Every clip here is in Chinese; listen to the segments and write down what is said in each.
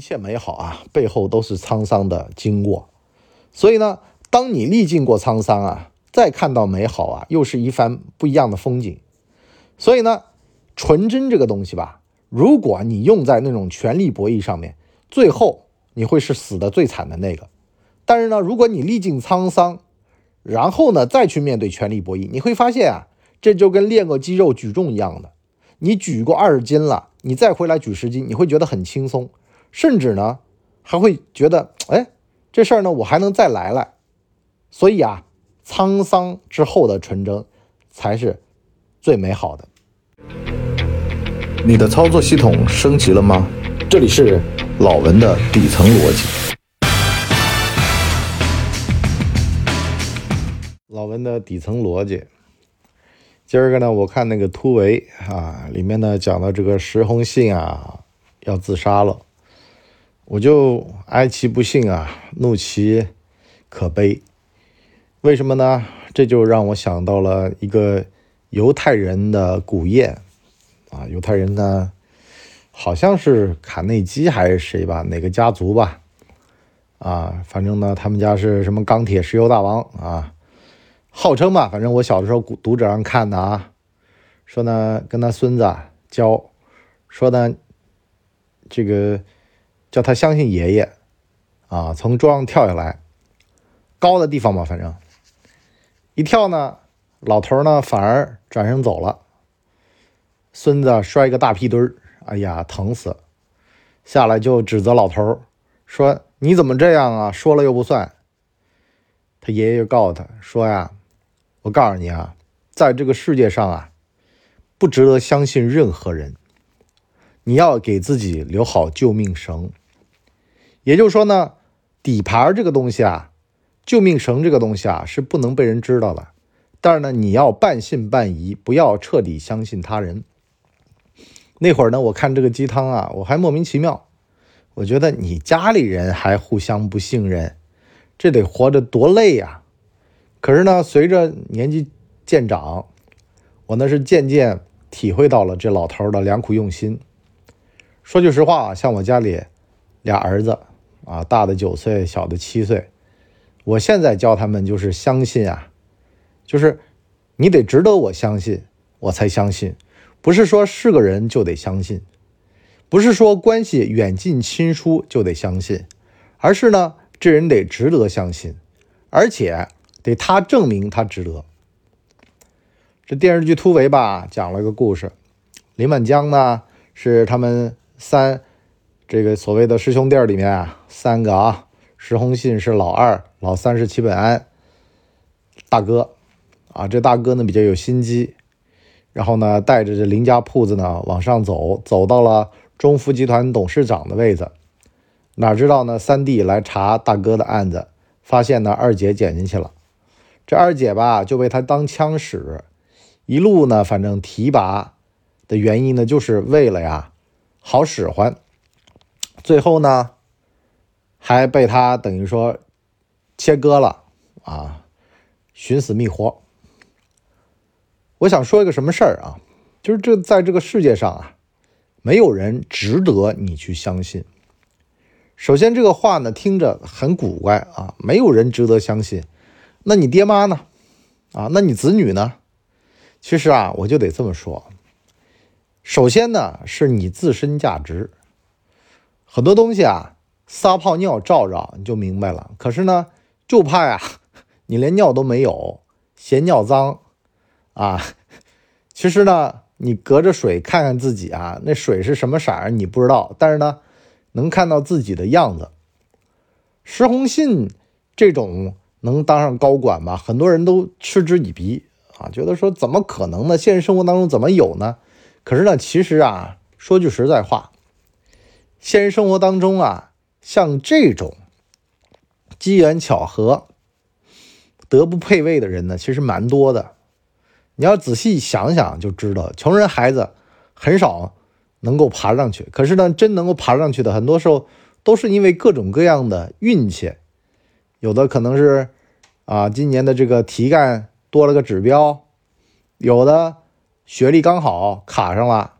一切美好啊，背后都是沧桑的经过。所以呢，当你历尽过沧桑啊，再看到美好啊，又是一番不一样的风景。所以呢，纯真这个东西吧，如果你用在那种权力博弈上面，最后你会是死的最惨的那个。但是呢，如果你历尽沧桑，然后呢再去面对权力博弈，你会发现啊，这就跟练过肌肉举重一样的。你举过二十斤了，你再回来举十斤，你会觉得很轻松，甚至呢还会觉得，哎，这事儿呢我还能再来来。所以啊，沧桑之后的纯真才是最美好的。你的操作系统升级了吗？这里是老文的底层逻辑。老文的底层逻辑。今儿个呢，我看那个突围啊，里面呢讲到这个石红杏啊要自杀了，我就哀其不幸啊，怒其可悲。为什么呢？这就让我想到了一个犹太人的古谚啊，犹太人呢好像是卡内基还是谁吧，哪个家族吧？啊，反正呢他们家是什么钢铁石油大王啊。号称吧，反正我小的时候读者上看的啊，说呢跟他孙子教，说呢这个叫他相信爷爷啊，从桌上跳下来，高的地方吧，反正一跳呢，老头呢反而转身走了，孙子摔个大屁墩儿，哎呀疼死了，下来就指责老头说你怎么这样啊，说了又不算，他爷爷就告诉他说呀。我告诉你啊，在这个世界上啊，不值得相信任何人。你要给自己留好救命绳。也就是说呢，底盘这个东西啊，救命绳这个东西啊，是不能被人知道的。但是呢，你要半信半疑，不要彻底相信他人。那会儿呢，我看这个鸡汤啊，我还莫名其妙，我觉得你家里人还互相不信任，这得活着多累呀！可是呢，随着年纪渐长，我呢是渐渐体会到了这老头的良苦用心。说句实话啊，像我家里俩儿子啊，大的九岁，小的七岁，我现在教他们就是相信啊，就是你得值得我相信，我才相信，不是说是个人就得相信，不是说关系远近亲疏就得相信，而是呢，这人得值得相信，而且。得他证明他值得。这电视剧《突围》吧，讲了个故事。林满江呢，是他们三这个所谓的师兄弟里面啊，三个啊，石红信是老二，老三是齐本安，大哥啊，这大哥呢比较有心机，然后呢带着这林家铺子呢往上走，走到了中福集团董事长的位子，哪知道呢三弟来查大哥的案子，发现呢二姐捡进去了。这二姐吧就被他当枪使，一路呢，反正提拔的原因呢，就是为了呀好使唤。最后呢，还被他等于说切割了啊，寻死觅活。我想说一个什么事儿啊？就是这在这个世界上啊，没有人值得你去相信。首先，这个话呢听着很古怪啊，没有人值得相信。那你爹妈呢？啊，那你子女呢？其实啊，我就得这么说。首先呢，是你自身价值。很多东西啊，撒泡尿照照你就明白了。可是呢，就怕呀，你连尿都没有，嫌尿脏啊。其实呢，你隔着水看看自己啊，那水是什么色儿你不知道，但是呢，能看到自己的样子。石红信这种。能当上高管吗？很多人都嗤之以鼻啊，觉得说怎么可能呢？现实生活当中怎么有呢？可是呢，其实啊，说句实在话，现实生活当中啊，像这种机缘巧合、德不配位的人呢，其实蛮多的。你要仔细想想就知道，穷人孩子很少能够爬上去。可是呢，真能够爬上去的，很多时候都是因为各种各样的运气。有的可能是，啊，今年的这个题干多了个指标，有的学历刚好卡上了，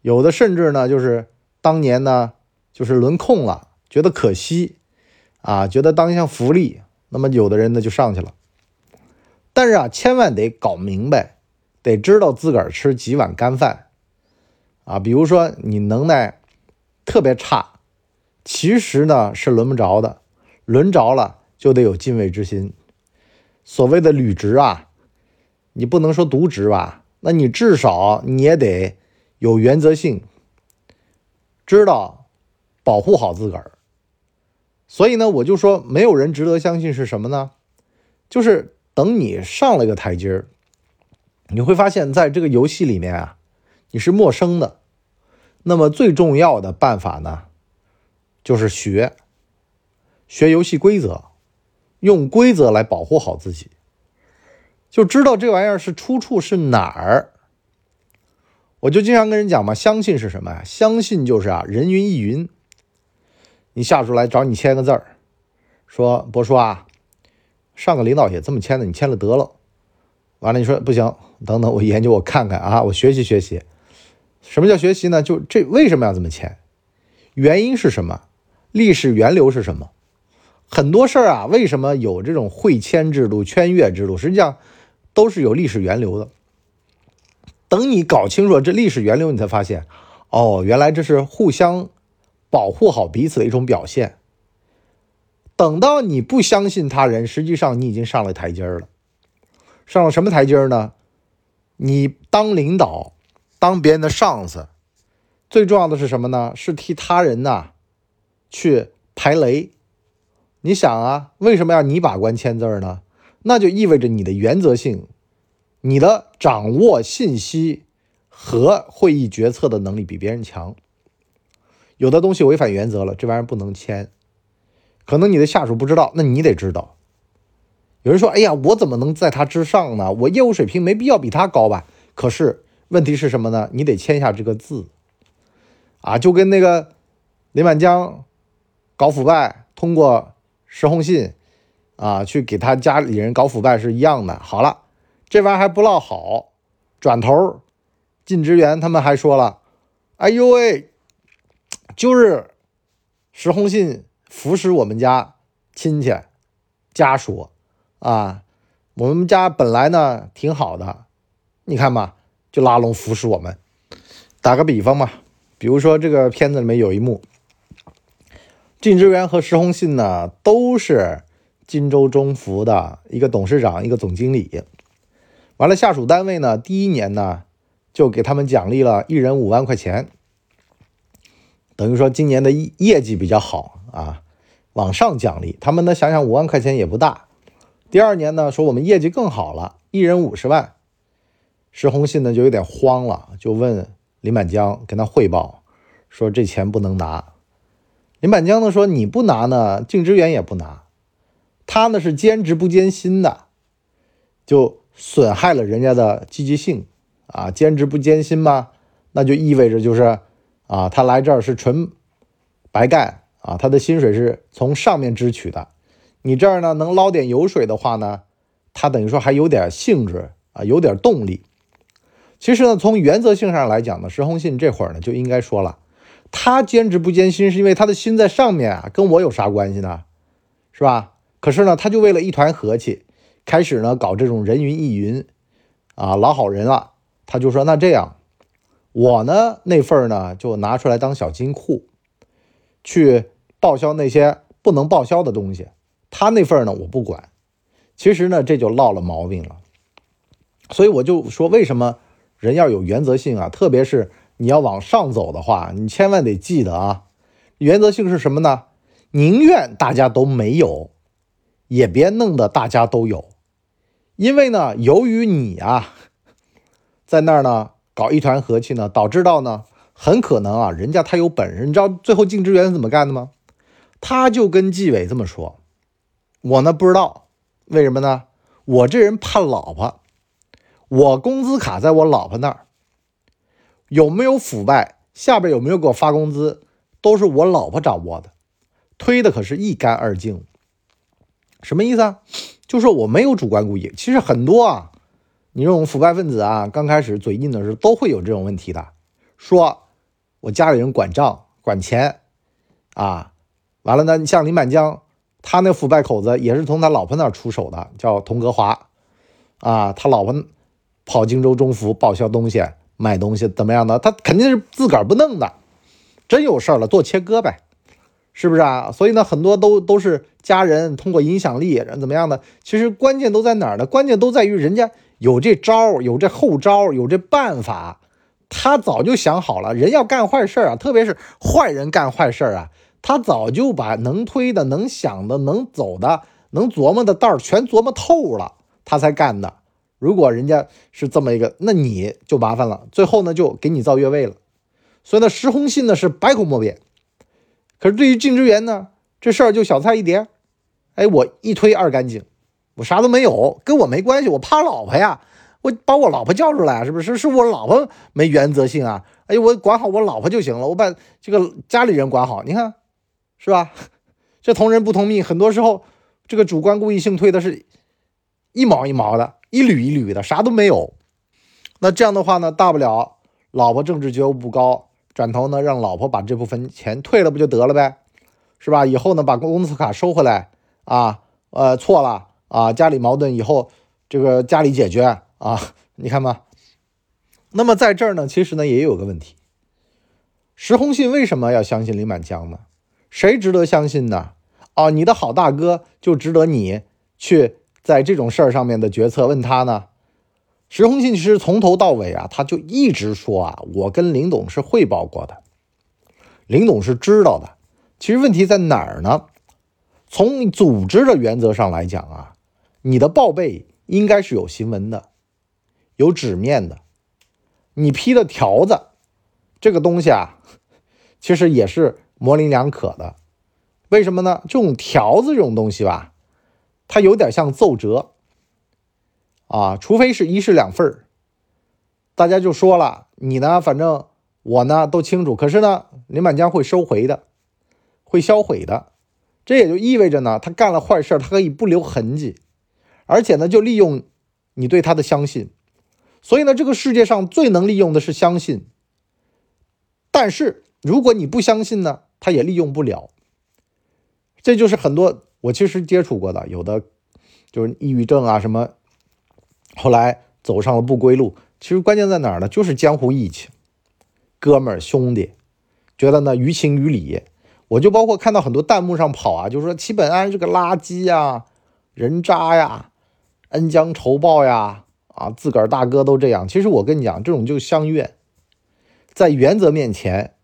有的甚至呢就是当年呢就是轮空了，觉得可惜啊，觉得当一项福利，那么有的人呢就上去了。但是啊，千万得搞明白，得知道自个儿吃几碗干饭啊。比如说你能耐特别差，其实呢是轮不着的，轮着了就得有敬畏之心。所谓的履职啊，你不能说渎职吧，那你至少你也得有原则性，知道保护好自个儿。所以呢，我就说没有人值得相信是什么呢？就是。等你上了一个台阶儿，你会发现在这个游戏里面啊，你是陌生的。那么最重要的办法呢，就是学，学游戏规则，用规则来保护好自己，就知道这玩意儿是出处是哪儿。我就经常跟人讲嘛，相信是什么呀？相信就是啊，人云亦云。你下属来找你签个字儿，说博叔啊。上个领导也这么签的，你签了得了。完了，你说不行，等等，我研究，我看看啊，我学习学习。什么叫学习呢？就这为什么要这么签？原因是什么？历史源流是什么？很多事儿啊，为什么有这种会签制度、圈阅制度？实际上都是有历史源流的。等你搞清楚这历史源流，你才发现，哦，原来这是互相保护好彼此的一种表现。等到你不相信他人，实际上你已经上了台阶了。上了什么台阶呢？你当领导，当别人的上司，最重要的是什么呢？是替他人呐去排雷。你想啊，为什么要你把关签字呢？那就意味着你的原则性，你的掌握信息和会议决策的能力比别人强。有的东西违反原则了，这玩意儿不能签。可能你的下属不知道，那你得知道。有人说：“哎呀，我怎么能在他之上呢？我业务水平没必要比他高吧？”可是问题是什么呢？你得签下这个字啊，就跟那个林满江搞腐败，通过石红信啊去给他家里人搞腐败是一样的。好了，这玩意儿还不落好，转头靳职员他们还说了：“哎呦喂，就是石红信。”服侍我们家亲戚家属啊，我们家本来呢挺好的，你看嘛，就拉拢服侍我们。打个比方嘛，比如说这个片子里面有一幕，靳志元和石红信呢都是荆州中福的一个董事长，一个总经理。完了，下属单位呢第一年呢就给他们奖励了一人五万块钱，等于说今年的业绩比较好啊。往上奖励他们呢？想想五万块钱也不大。第二年呢，说我们业绩更好了，一人五十万。石红信呢就有点慌了，就问林满江跟他汇报，说这钱不能拿。林满江呢说你不拿呢，靳之元也不拿。他呢是兼职不兼薪的，就损害了人家的积极性啊。兼职不兼薪吗，那就意味着就是啊，他来这儿是纯白干。啊，他的薪水是从上面支取的，你这儿呢能捞点油水的话呢，他等于说还有点兴致啊，有点动力。其实呢，从原则性上来讲呢，石红信这会儿呢就应该说了，他兼职不兼薪是因为他的心在上面啊，跟我有啥关系呢？是吧？可是呢，他就为了一团和气，开始呢搞这种人云亦云啊，老好人了。他就说那这样，我呢那份呢就拿出来当小金库去。报销那些不能报销的东西，他那份呢我不管。其实呢这就落了毛病了。所以我就说，为什么人要有原则性啊？特别是你要往上走的话，你千万得记得啊，原则性是什么呢？宁愿大家都没有，也别弄得大家都有。因为呢，由于你啊在那儿呢搞一团和气呢，导致到呢很可能啊人家他有本事。你知道最后靳志元怎么干的吗？他就跟纪委这么说：“我呢不知道为什么呢？我这人怕老婆，我工资卡在我老婆那儿，有没有腐败，下边有没有给我发工资，都是我老婆掌握的，推的可是一干二净。什么意思啊？就说我没有主观故意。其实很多啊，你这种腐败分子啊，刚开始嘴硬的时候都会有这种问题的，说我家里人管账管钱。”啊，完了呢，你像林满江，他那腐败口子也是从他老婆那儿出手的，叫童格华，啊，他老婆跑荆州中福报销东西、买东西怎么样的，他肯定是自个儿不弄的，真有事儿了做切割呗，是不是啊？所以呢，很多都都是家人通过影响力人怎么样的，其实关键都在哪儿呢？关键都在于人家有这招，有这后招，有这办法。他早就想好了，人要干坏事啊，特别是坏人干坏事啊，他早就把能推的、能想的、能走的、能琢磨的道儿全琢磨透了，他才干的。如果人家是这么一个，那你就麻烦了，最后呢就给你造越位了。所以呢，石红信呢是百口莫辩。可是对于靳知源呢，这事儿就小菜一碟。哎，我一推二干净，我啥都没有，跟我没关系，我怕老婆呀。我把我老婆叫出来，是不是？是我老婆没原则性啊！哎，我管好我老婆就行了，我把这个家里人管好，你看，是吧？这同人不同命，很多时候这个主观故意性推的是一毛一毛的，一缕一缕的，啥都没有。那这样的话呢，大不了老婆政治觉悟不高，转头呢让老婆把这部分钱退了，不就得了呗？是吧？以后呢把工资卡收回来啊，呃，错了啊，家里矛盾以后这个家里解决。啊，你看吧。那么在这儿呢，其实呢也有个问题。石弘信为什么要相信林满江呢？谁值得相信呢？哦，你的好大哥就值得你去在这种事儿上面的决策问他呢？石红信其实从头到尾啊，他就一直说啊，我跟林董是汇报过的，林董是知道的。其实问题在哪儿呢？从组织的原则上来讲啊，你的报备应该是有新闻的。有纸面的，你批的条子，这个东西啊，其实也是模棱两可的。为什么呢？这种条子这种东西吧，它有点像奏折啊，除非是一式两份大家就说了，你呢，反正我呢都清楚。可是呢，林满江会收回的，会销毁的。这也就意味着呢，他干了坏事，他可以不留痕迹，而且呢，就利用你对他的相信。所以呢，这个世界上最能利用的是相信。但是如果你不相信呢，他也利用不了。这就是很多我其实接触过的，有的就是抑郁症啊什么，后来走上了不归路。其实关键在哪儿呢？就是江湖义气，哥们儿兄弟，觉得呢于情于理。我就包括看到很多弹幕上跑啊，就说齐本安是个垃圾呀，人渣呀，恩将仇报呀。啊，自个儿大哥都这样，其实我跟你讲，这种就相怨，在原则面前，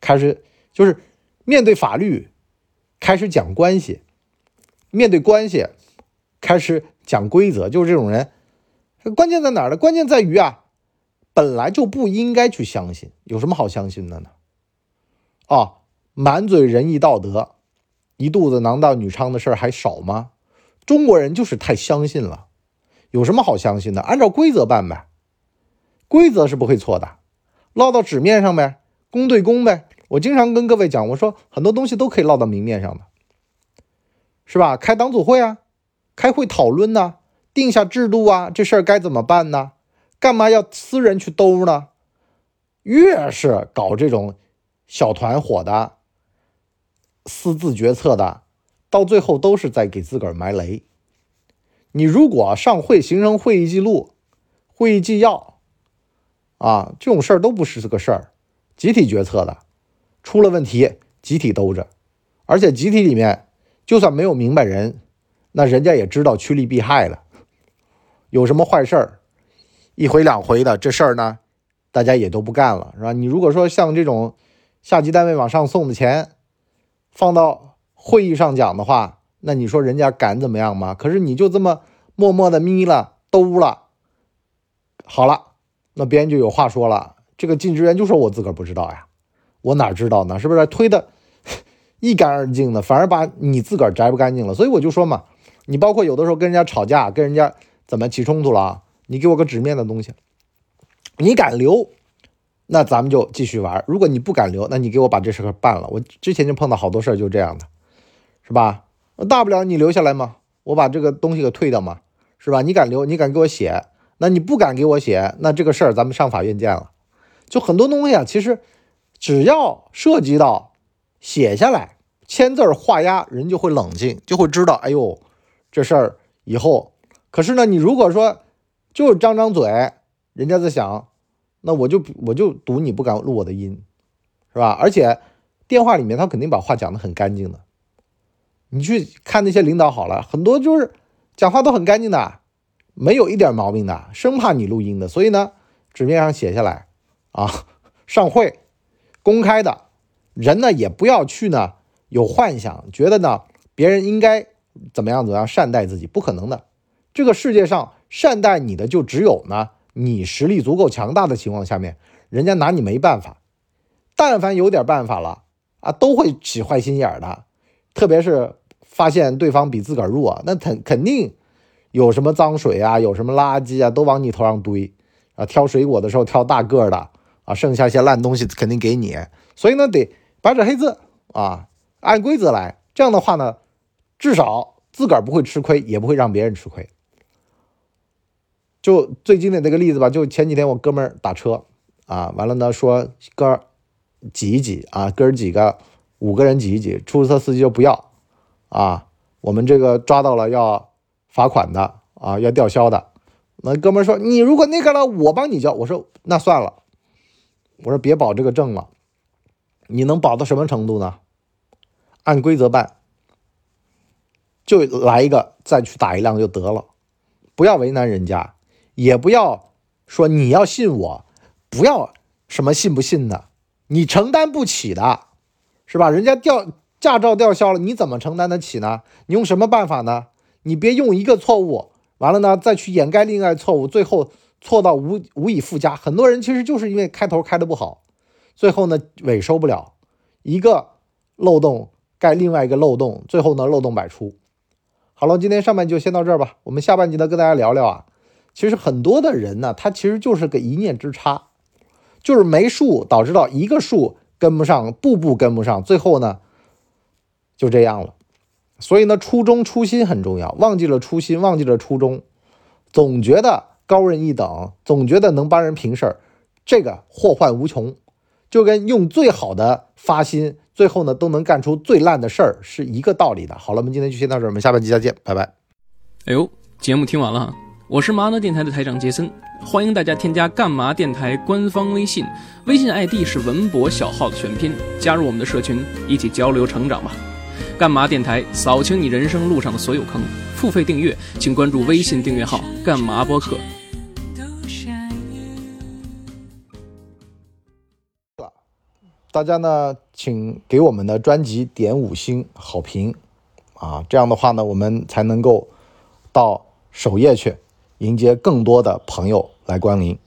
开始就是面对法律，开始讲关系；面对关系，开始讲规则。就是这种人，关键在哪儿呢？关键在于啊，本来就不应该去相信，有什么好相信的呢？啊，满嘴仁义道德，一肚子男盗女娼的事儿还少吗？中国人就是太相信了。有什么好相信的？按照规则办呗，规则是不会错的，落到纸面上呗，公对公呗。我经常跟各位讲，我说很多东西都可以落到明面上的，是吧？开党组会啊，开会讨论呢，定下制度啊，这事儿该怎么办呢？干嘛要私人去兜呢？越是搞这种小团伙的、私自决策的，到最后都是在给自个儿埋雷。你如果上会形成会议记录、会议纪要，啊，这种事儿都不是这个事儿，集体决策的，出了问题集体兜着，而且集体里面就算没有明白人，那人家也知道趋利避害了，有什么坏事儿，一回两回的这事儿呢，大家也都不干了，是吧？你如果说像这种下级单位往上送的钱，放到会议上讲的话。那你说人家敢怎么样吗？可是你就这么默默的眯了兜了，好了，那别人就有话说了。这个靳志源就说我自个儿不知道呀，我哪知道呢？是不是推的 一干二净的，反而把你自个儿摘不干净了？所以我就说嘛，你包括有的时候跟人家吵架，跟人家怎么起冲突了，你给我个纸面的东西，你敢留，那咱们就继续玩；如果你不敢留，那你给我把这事办了。我之前就碰到好多事儿，就这样的，是吧？大不了你留下来嘛，我把这个东西给退掉嘛，是吧？你敢留，你敢给我写，那你不敢给我写，那这个事儿咱们上法院见了。就很多东西啊，其实只要涉及到写下来，签字画押，人就会冷静，就会知道，哎呦，这事儿以后。可是呢，你如果说就是张张嘴，人家在想，那我就我就赌你不敢录我的音，是吧？而且电话里面他肯定把话讲得很干净的。你去看那些领导好了，很多就是讲话都很干净的，没有一点毛病的，生怕你录音的，所以呢，纸面上写下来啊，上会公开的。人呢也不要去呢有幻想，觉得呢别人应该怎么样怎么样善待自己，不可能的。这个世界上善待你的就只有呢你实力足够强大的情况下面，人家拿你没办法。但凡有点办法了啊，都会起坏心眼的。特别是发现对方比自个儿弱，那肯肯定有什么脏水啊，有什么垃圾啊，都往你头上堆啊。挑水果的时候挑大个的啊，剩下些烂东西肯定给你。所以呢，得。白纸黑字啊，按规则来，这样的话呢，至少自个儿不会吃亏，也不会让别人吃亏。就最经典的一个例子吧，就前几天我哥们儿打车啊，完了呢说哥儿挤一挤啊，哥儿几个五个人挤一挤，出租车司机就不要啊，我们这个抓到了要罚款的啊，要吊销的。那哥们儿说你如果那个了，我帮你交。我说那算了，我说别保这个证了。你能保到什么程度呢？按规则办，就来一个，再去打一辆就得了，不要为难人家，也不要说你要信我，不要什么信不信的，你承担不起的，是吧？人家吊驾照吊销了，你怎么承担得起呢？你用什么办法呢？你别用一个错误，完了呢再去掩盖另外错误，最后错到无无以复加。很多人其实就是因为开头开的不好。最后呢，尾收不了，一个漏洞盖另外一个漏洞，最后呢漏洞百出。好了，今天上半集就先到这儿吧，我们下半集呢跟大家聊聊啊，其实很多的人呢，他其实就是个一念之差，就是没数，导致到一个数跟不上，步步跟不上，最后呢就这样了。所以呢，初衷初心很重要，忘记了初心，忘记了初衷，总觉得高人一等，总觉得能帮人平事儿，这个祸患无穷。就跟用最好的发心，最后呢都能干出最烂的事儿是一个道理的。好了，我们今天就先到这儿，我们下半集再见，拜拜。哎呦，节目听完了，我是麻辣电台的台长杰森，欢迎大家添加干嘛电台官方微信，微信 ID 是文博小号的全拼，加入我们的社群，一起交流成长吧。干嘛电台扫清你人生路上的所有坑，付费订阅请关注微信订阅号干嘛播客。大家呢，请给我们的专辑点五星好评，啊，这样的话呢，我们才能够到首页去迎接更多的朋友来光临。